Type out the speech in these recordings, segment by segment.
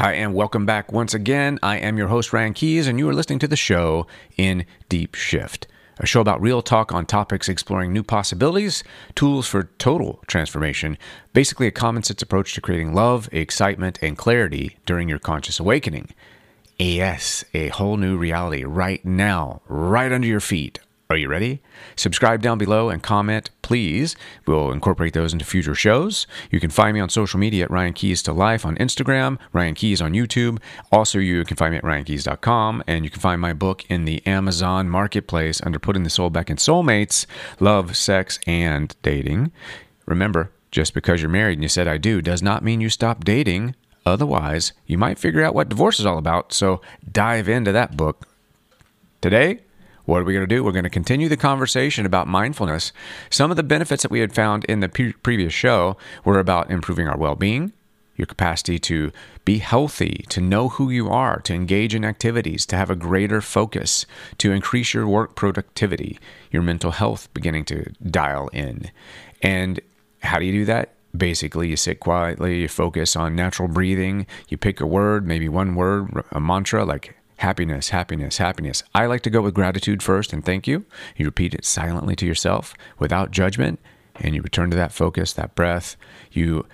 Hi, and welcome back once again. I am your host, Ryan Keys, and you are listening to the show in Deep Shift, a show about real talk on topics exploring new possibilities, tools for total transformation, basically a common sense approach to creating love, excitement, and clarity during your conscious awakening. Yes, a whole new reality right now, right under your feet. Are you ready? Subscribe down below and comment, please. We'll incorporate those into future shows. You can find me on social media at Ryan Keys to Life on Instagram, Ryan Keys on YouTube. Also, you can find me at ryankeys.com, and you can find my book in the Amazon Marketplace under Putting the Soul Back in Soulmates Love, Sex, and Dating. Remember, just because you're married and you said I do does not mean you stop dating. Otherwise, you might figure out what divorce is all about. So dive into that book. Today, what are we going to do? We're going to continue the conversation about mindfulness. Some of the benefits that we had found in the pre- previous show were about improving our well being, your capacity to be healthy, to know who you are, to engage in activities, to have a greater focus, to increase your work productivity, your mental health beginning to dial in. And how do you do that? Basically, you sit quietly, you focus on natural breathing, you pick a word, maybe one word, a mantra like happiness, happiness, happiness. I like to go with gratitude first and thank you. You repeat it silently to yourself without judgment, and you return to that focus, that breath. You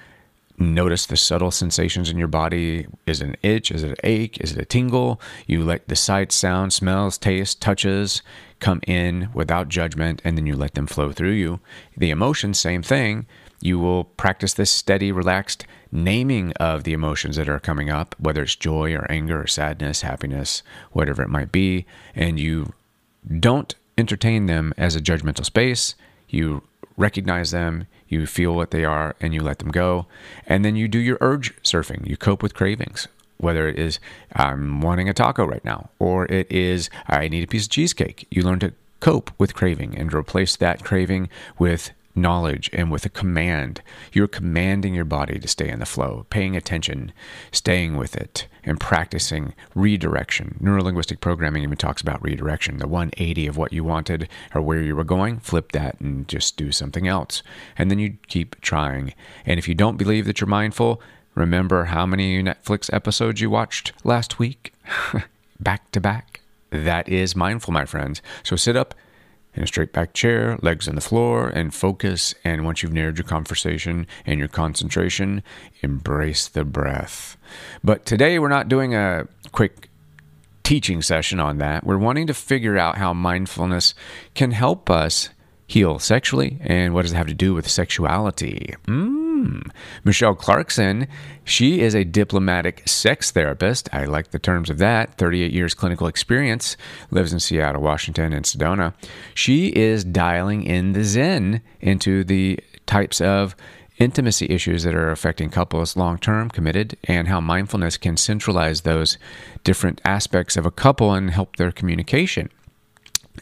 notice the subtle sensations in your body. Is it an itch? Is it an ache? Is it a tingle? You let the sights, sounds, smells, taste, touches come in without judgment, and then you let them flow through you. The emotions, same thing. You will practice this steady, relaxed naming of the emotions that are coming up, whether it's joy or anger or sadness, happiness, whatever it might be. And you don't entertain them as a judgmental space. You recognize them, you feel what they are, and you let them go. And then you do your urge surfing. You cope with cravings, whether it is, I'm wanting a taco right now, or it is, I need a piece of cheesecake. You learn to cope with craving and replace that craving with knowledge and with a command. You're commanding your body to stay in the flow, paying attention, staying with it, and practicing redirection. Neurolinguistic programming even talks about redirection, the 180 of what you wanted or where you were going, flip that and just do something else. And then you keep trying. And if you don't believe that you're mindful, remember how many Netflix episodes you watched last week? back to back. That is mindful, my friends. So sit up in a straight back chair, legs on the floor, and focus. And once you've narrowed your conversation and your concentration, embrace the breath. But today we're not doing a quick teaching session on that. We're wanting to figure out how mindfulness can help us heal sexually and what does it have to do with sexuality. Mm. Hmm. Michelle Clarkson, she is a diplomatic sex therapist. I like the terms of that. 38 years clinical experience, lives in Seattle, Washington, and Sedona. She is dialing in the Zen into the types of intimacy issues that are affecting couples long term, committed, and how mindfulness can centralize those different aspects of a couple and help their communication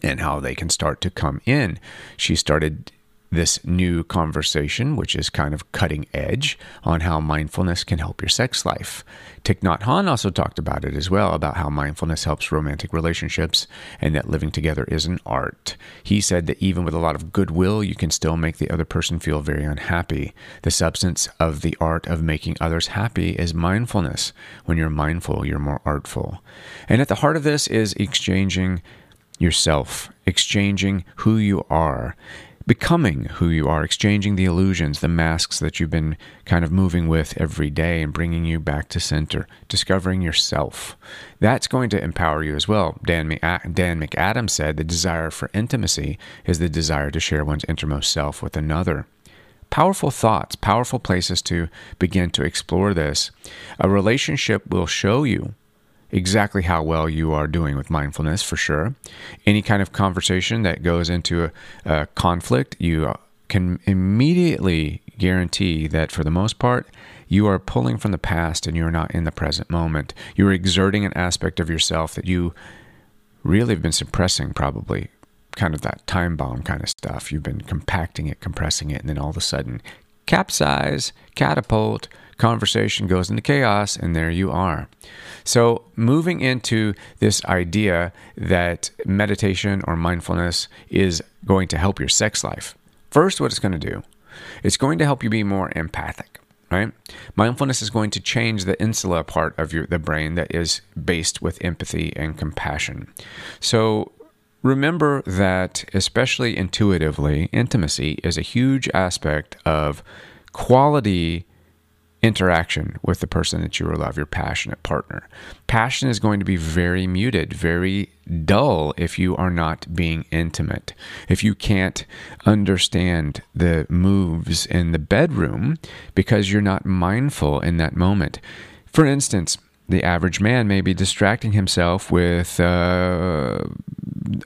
and how they can start to come in. She started this new conversation, which is kind of cutting edge on how mindfulness can help your sex life. Thich Nhat Hanh also talked about it as well, about how mindfulness helps romantic relationships and that living together is an art. He said that even with a lot of goodwill, you can still make the other person feel very unhappy. The substance of the art of making others happy is mindfulness. When you're mindful, you're more artful. And at the heart of this is exchanging yourself, exchanging who you are becoming who you are, exchanging the illusions, the masks that you've been kind of moving with every day and bringing you back to center, discovering yourself. That's going to empower you as well. Dan, Dan McAdams said the desire for intimacy is the desire to share one's innermost self with another. Powerful thoughts, powerful places to begin to explore this. A relationship will show you exactly how well you are doing with mindfulness for sure. Any kind of conversation that goes into a, a conflict, you can immediately guarantee that for the most part, you are pulling from the past and you're not in the present moment. You're exerting an aspect of yourself that you really have been suppressing, probably kind of that time bomb kind of stuff. You've been compacting it, compressing it, and then all of a sudden, capsize, catapult, conversation goes into chaos, and there you are. So, moving into this idea that meditation or mindfulness is going to help your sex life. First, what it's going to do, it's going to help you be more empathic, right? Mindfulness is going to change the insula part of your the brain that is based with empathy and compassion. So remember that especially intuitively, intimacy is a huge aspect of quality interaction with the person that you love, your passionate partner. Passion is going to be very muted, very dull if you are not being intimate. If you can't understand the moves in the bedroom because you're not mindful in that moment. For instance, the average man may be distracting himself with uh,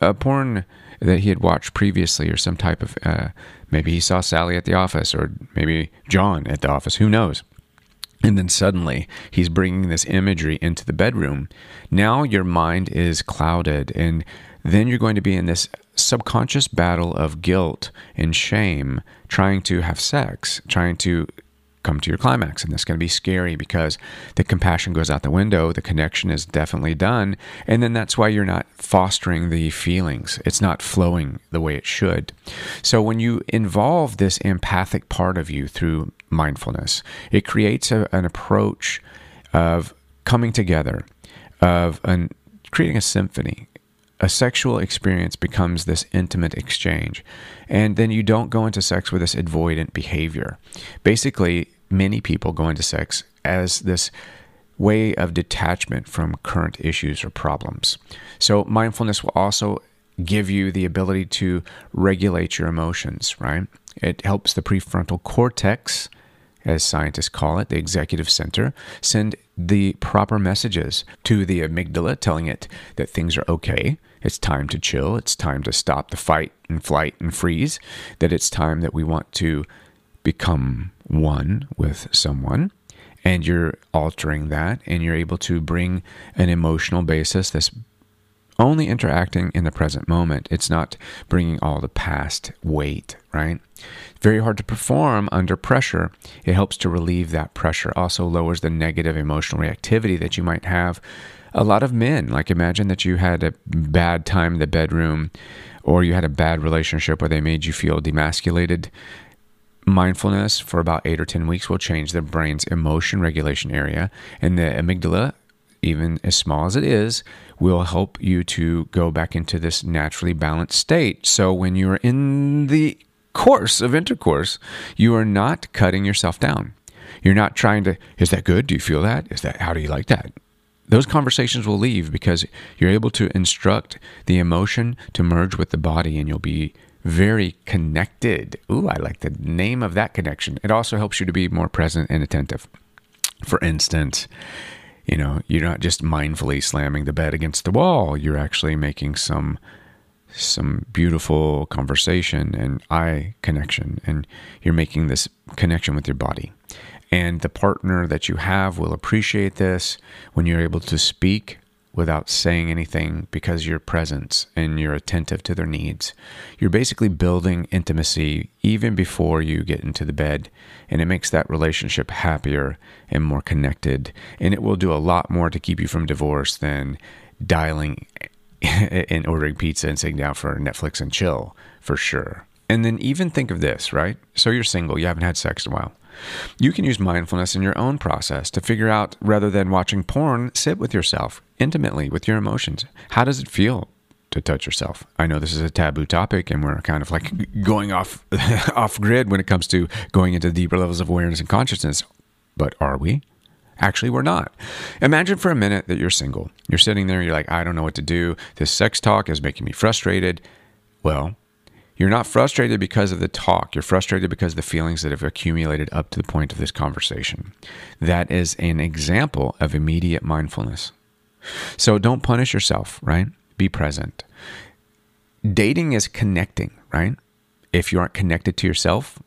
a porn that he had watched previously or some type of uh, maybe he saw Sally at the office or maybe John at the office who knows and then suddenly he's bringing this imagery into the bedroom. Now your mind is clouded, and then you're going to be in this subconscious battle of guilt and shame, trying to have sex, trying to come to your climax. And that's going to be scary because the compassion goes out the window, the connection is definitely done. And then that's why you're not fostering the feelings, it's not flowing the way it should. So when you involve this empathic part of you through mindfulness, it creates a, an approach of coming together, of an, creating a symphony a sexual experience becomes this intimate exchange. And then you don't go into sex with this avoidant behavior. Basically, many people go into sex as this way of detachment from current issues or problems. So, mindfulness will also give you the ability to regulate your emotions, right? It helps the prefrontal cortex, as scientists call it, the executive center, send the proper messages to the amygdala, telling it that things are okay. It's time to chill. It's time to stop the fight and flight and freeze. That it's time that we want to become one with someone and you're altering that and you're able to bring an emotional basis that's only interacting in the present moment. It's not bringing all the past weight, right? Very hard to perform under pressure. It helps to relieve that pressure. Also lowers the negative emotional reactivity that you might have. A lot of men, like imagine that you had a bad time in the bedroom or you had a bad relationship where they made you feel demasculated mindfulness for about eight or 10 weeks will change the brain's emotion regulation area. And the amygdala, even as small as it is, will help you to go back into this naturally balanced state. So when you're in the course of intercourse, you are not cutting yourself down. You're not trying to, is that good? Do you feel that? Is that, how do you like that? Those conversations will leave because you're able to instruct the emotion to merge with the body and you'll be very connected. Ooh, I like the name of that connection. It also helps you to be more present and attentive. For instance, you know, you're not just mindfully slamming the bed against the wall, you're actually making some some beautiful conversation and eye connection. And you're making this connection with your body. And the partner that you have will appreciate this. When you're able to speak without saying anything because you're present and you're attentive to their needs. You're basically building intimacy even before you get into the bed, and it makes that relationship happier and more connected. And it will do a lot more to keep you from divorce than dialing and ordering pizza and sitting down for Netflix and chill, for sure. And then even think of this, right? So you're single, you haven't had sex in a while. You can use mindfulness in your own process to figure out rather than watching porn, sit with yourself intimately with your emotions. How does it feel to touch yourself? I know this is a taboo topic and we're kind of like going off off grid when it comes to going into deeper levels of awareness and consciousness, but are we? Actually, we're not. Imagine for a minute that you're single. You're sitting there, you're like, I don't know what to do. This sex talk is making me frustrated. Well, you're not frustrated because of the talk. You're frustrated because of the feelings that have accumulated up to the point of this conversation. That is an example of immediate mindfulness. So don't punish yourself, right? Be present. Dating is connecting, right? If you aren't connected to yourself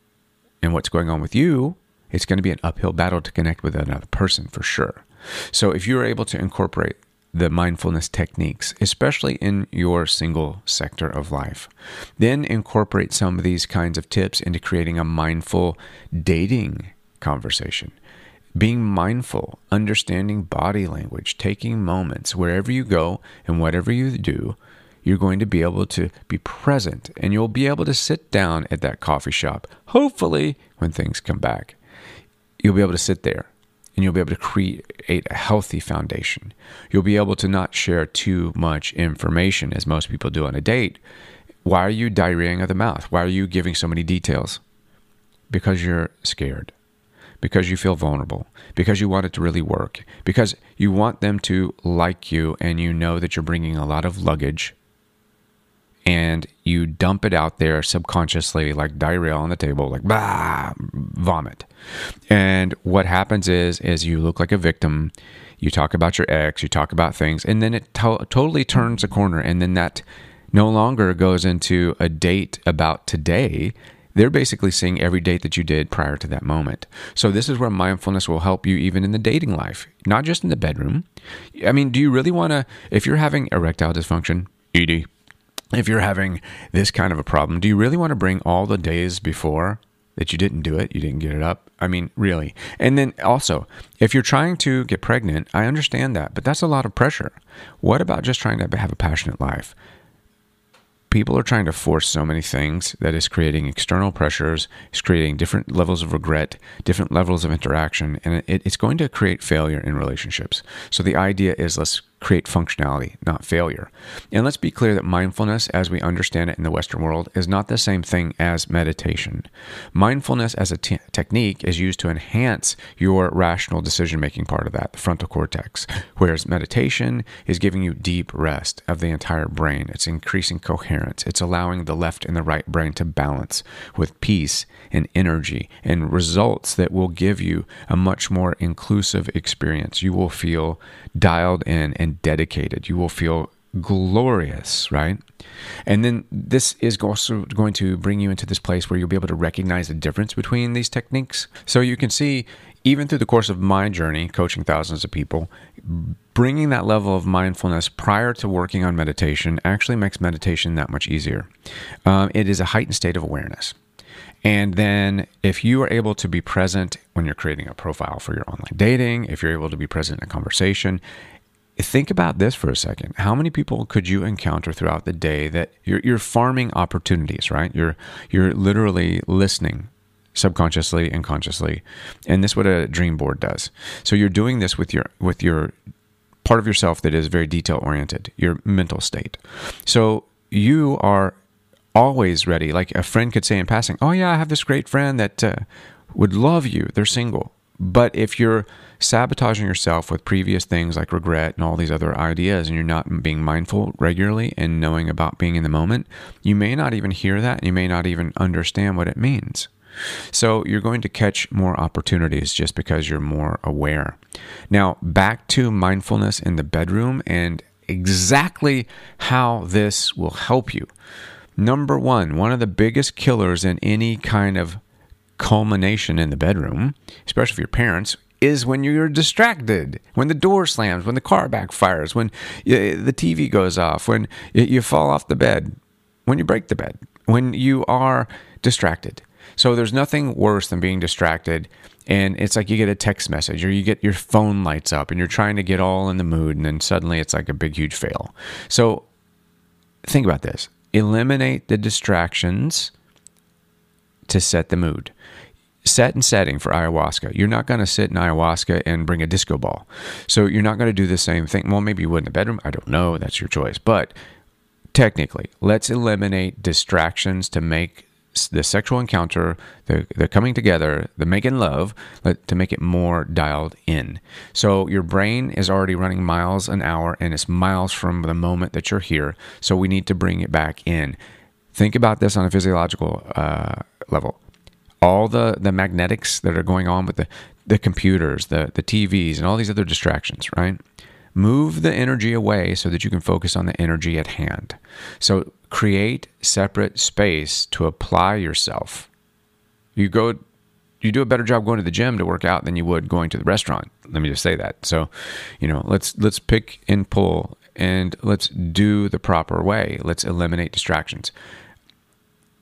and what's going on with you, it's going to be an uphill battle to connect with another person for sure. So if you're able to incorporate the mindfulness techniques, especially in your single sector of life. Then incorporate some of these kinds of tips into creating a mindful dating conversation. Being mindful, understanding body language, taking moments wherever you go and whatever you do, you're going to be able to be present and you'll be able to sit down at that coffee shop, hopefully, when things come back you'll be able to sit there and you'll be able to create a healthy foundation. You'll be able to not share too much information as most people do on a date. Why are you diarrheaing of the mouth? Why are you giving so many details? Because you're scared, because you feel vulnerable, because you want it to really work, because you want them to like you and you know that you're bringing a lot of luggage and you dump it out there subconsciously like diarrhea on the table like bah vomit and what happens is is you look like a victim you talk about your ex you talk about things and then it to- totally turns a corner and then that no longer goes into a date about today they're basically seeing every date that you did prior to that moment. So, this is where mindfulness will help you even in the dating life, not just in the bedroom. I mean, do you really want to, if you're having erectile dysfunction, ED, if you're having this kind of a problem, do you really want to bring all the days before that you didn't do it, you didn't get it up? I mean, really. And then also, if you're trying to get pregnant, I understand that, but that's a lot of pressure. What about just trying to have a passionate life? people are trying to force so many things that is creating external pressures, it's creating different levels of regret, different levels of interaction, and it, it's going to create failure in relationships. So the idea is let's create functionality, not failure. And let's be clear that mindfulness, as we understand it in the Western world, is not the same thing as meditation. Mindfulness as a t- technique is used to enhance your rational decision making part of that, the frontal cortex, whereas meditation is giving you deep rest of the entire brain. It's increasing coherence, it's allowing the left and the right brain to balance with peace and energy and results that will give you a much more inclusive experience. You will feel dialed in and dedicated. You will feel glorious, right? And then this is also going to bring you into this place where you'll be able to recognize the difference between these techniques. So you can see, even through the course of my journey, coaching thousands of people, bringing that level of mindfulness prior to working on meditation actually makes meditation that much easier. Um, it is a heightened state of awareness. And then if you are able to be present when you're creating a profile for your online dating, if you're able to be present in a conversation, think about this for a second. How many people could you encounter throughout the day that you're, you're farming opportunities, right? You're you're literally listening subconsciously and consciously. And this is what a dream board does. So you're doing this with your with your part of yourself that is very detail oriented, your mental state. So you are always ready. Like a friend could say in passing, "Oh yeah, I have this great friend that uh, would love you. They're single." But if you're sabotaging yourself with previous things like regret and all these other ideas, and you're not being mindful regularly and knowing about being in the moment, you may not even hear that. You may not even understand what it means. So you're going to catch more opportunities just because you're more aware. Now, back to mindfulness in the bedroom and exactly how this will help you. Number one, one of the biggest killers in any kind of culmination in the bedroom, especially for your parents, is when you're distracted, when the door slams, when the car backfires, when the TV goes off, when you fall off the bed, when you break the bed, when you are distracted. So there's nothing worse than being distracted and it's like you get a text message or you get your phone lights up and you're trying to get all in the mood and then suddenly it's like a big huge fail. So think about this. Eliminate the distractions to set the mood set and setting for ayahuasca. You're not going to sit in ayahuasca and bring a disco ball. So you're not going to do the same thing. Well, maybe you would in the bedroom. I don't know. That's your choice. But technically, let's eliminate distractions to make the sexual encounter, the, the coming together, the making love, to make it more dialed in. So your brain is already running miles an hour and it's miles from the moment that you're here. So we need to bring it back in. Think about this on a physiological uh, level all the the magnetics that are going on with the the computers, the the TVs, and all these other distractions, right? Move the energy away so that you can focus on the energy at hand. So create separate space to apply yourself. You go you do a better job going to the gym to work out than you would going to the restaurant. Let me just say that. So, you know, let's let's pick and pull and let's do the proper way. Let's eliminate distractions.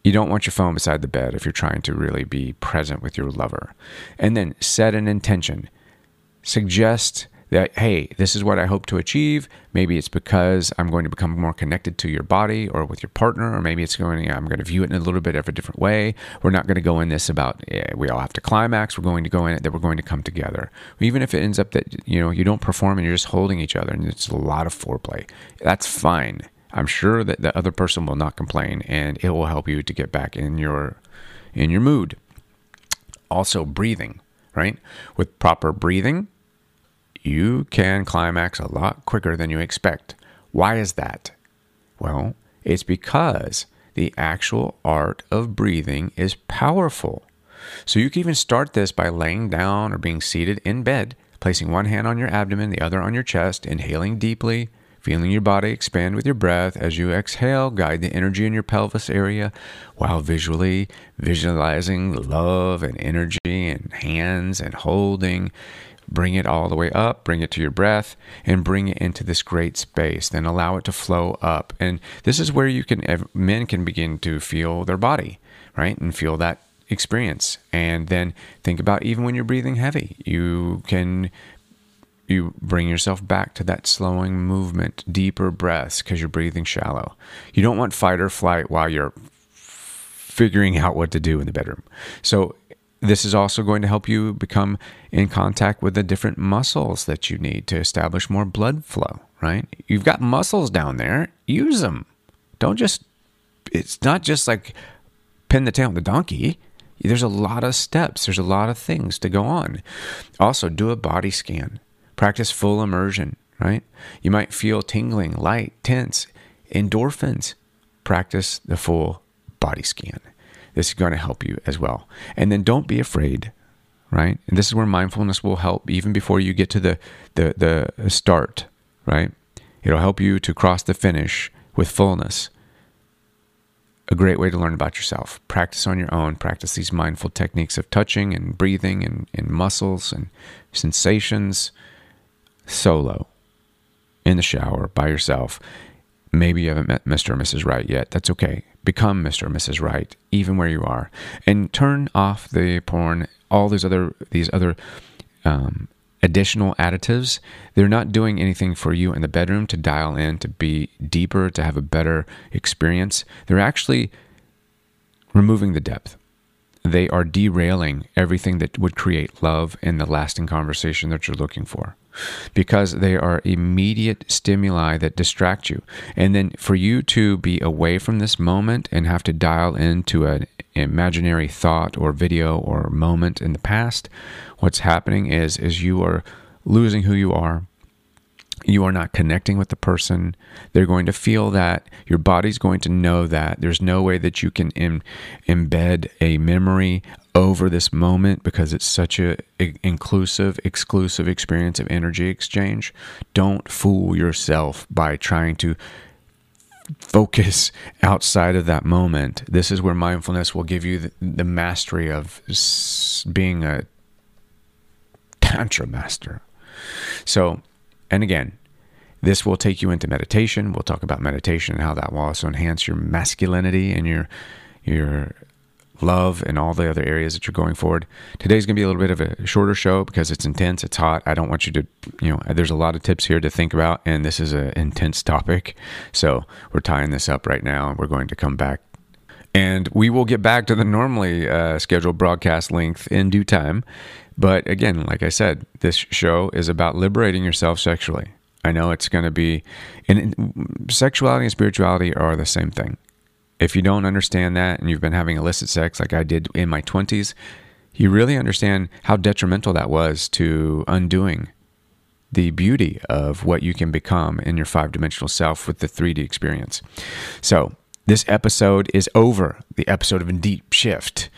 You don't want your phone beside the bed if you're trying to really be present with your lover. And then set an intention. Suggest that hey this is what i hope to achieve. Maybe it's because i'm going to become more connected to your body or with your partner or maybe it's going i'm going to view it in a little bit of a different way. We're not going to go in this about yeah, we all have to climax. We're going to go in it that we're going to come together. Even if it ends up that you know you don't perform and you're just holding each other and it's a lot of foreplay that's fine. I'm sure that the other person will not complain and it will help you to get back in your in your mood. Also breathing right? With proper breathing you can climax a lot quicker than you expect. Why is that? Well, it's because the actual art of breathing is powerful. So you can even start this by laying down or being seated in bed, placing one hand on your abdomen, the other on your chest, inhaling deeply, feeling your body expand with your breath as you exhale, guide the energy in your pelvis area while visually visualizing love and energy and hands and holding Bring it all the way up, bring it to your breath, and bring it into this great space. Then allow it to flow up. And this is where you can, men can begin to feel their body, right? And feel that experience. And then think about even when you're breathing heavy, you can you bring yourself back to that slowing movement, deeper breaths because you're breathing shallow. You don't want fight or flight while you're figuring out what to do in the bedroom. So this is also going to help you become in contact with the different muscles that you need to establish more blood flow, right? You've got muscles down there, use them. Don't just, it's not just like pin the tail on the donkey. There's a lot of steps, there's a lot of things to go on. Also, do a body scan, practice full immersion, right? You might feel tingling, light, tense, endorphins. Practice the full body scan. This is going to help you as well. And then don't be afraid, right? And this is where mindfulness will help even before you get to the the the start, right? It'll help you to cross the finish with fullness. A great way to learn about yourself. Practice on your own. Practice these mindful techniques of touching and breathing and, and muscles and sensations solo in the shower by yourself. Maybe you haven't met Mr. or Mrs. Right yet. That's okay become Mr. or Mrs. Right, even where you are, and turn off the porn, all these other these other um, additional additives. They're not doing anything for you in the bedroom to dial in, to be deeper, to have a better experience. They're actually removing the depth. They are derailing everything that would create love and the lasting conversation that you're looking for because they are immediate stimuli that distract you. And then for you to be away from this moment and have to dial into an imaginary thought or video or moment in the past, what's happening is is you are losing who you are you are not connecting with the person. They're going to feel that. Your body's going to know that. There's no way that you can Im- embed a memory over this moment because it's such a, inclusive, exclusive experience of energy exchange. Don't fool yourself by trying to focus outside of that moment. This is where mindfulness will give you the, the mastery of being a tantra master. So and again, this will take you into meditation. We'll talk about meditation and how that will also enhance your masculinity and your your love and all the other areas that you're going forward. Today's going to be a little bit of a shorter show because it's intense, it's hot. I don't want you to, you know, there's a lot of tips here to think about and this is an intense topic. So, we're tying this up right now. and We're going to come back and we will get back to the normally uh, scheduled broadcast length in due time. But again, like I said, this show is about liberating yourself sexually. I know it's going to be, and sexuality and spirituality are the same thing. If you don't understand that and you've been having illicit sex like I did in my 20s, you really understand how detrimental that was to undoing the beauty of what you can become in your five dimensional self with the 3D experience. So, this episode is over, the episode of In Deep Shift.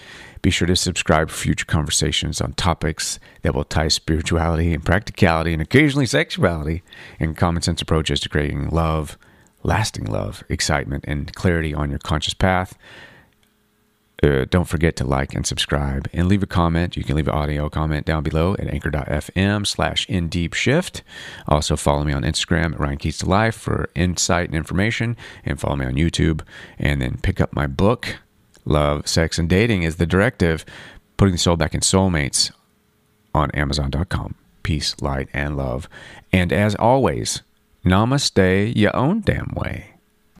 Be sure to subscribe for future conversations on topics that will tie spirituality and practicality and occasionally sexuality and common sense approaches to creating love, lasting love, excitement, and clarity on your conscious path. Uh, don't forget to like and subscribe and leave a comment. You can leave an audio comment down below at anchor.fm slash in deep shift. Also follow me on Instagram at Ryan Keys to Life for insight and information and follow me on YouTube and then pick up my book, Love, Sex, and Dating is the directive, putting the soul back in soulmates on Amazon.com. peace, light, and love. And as always, namaste your own damn way.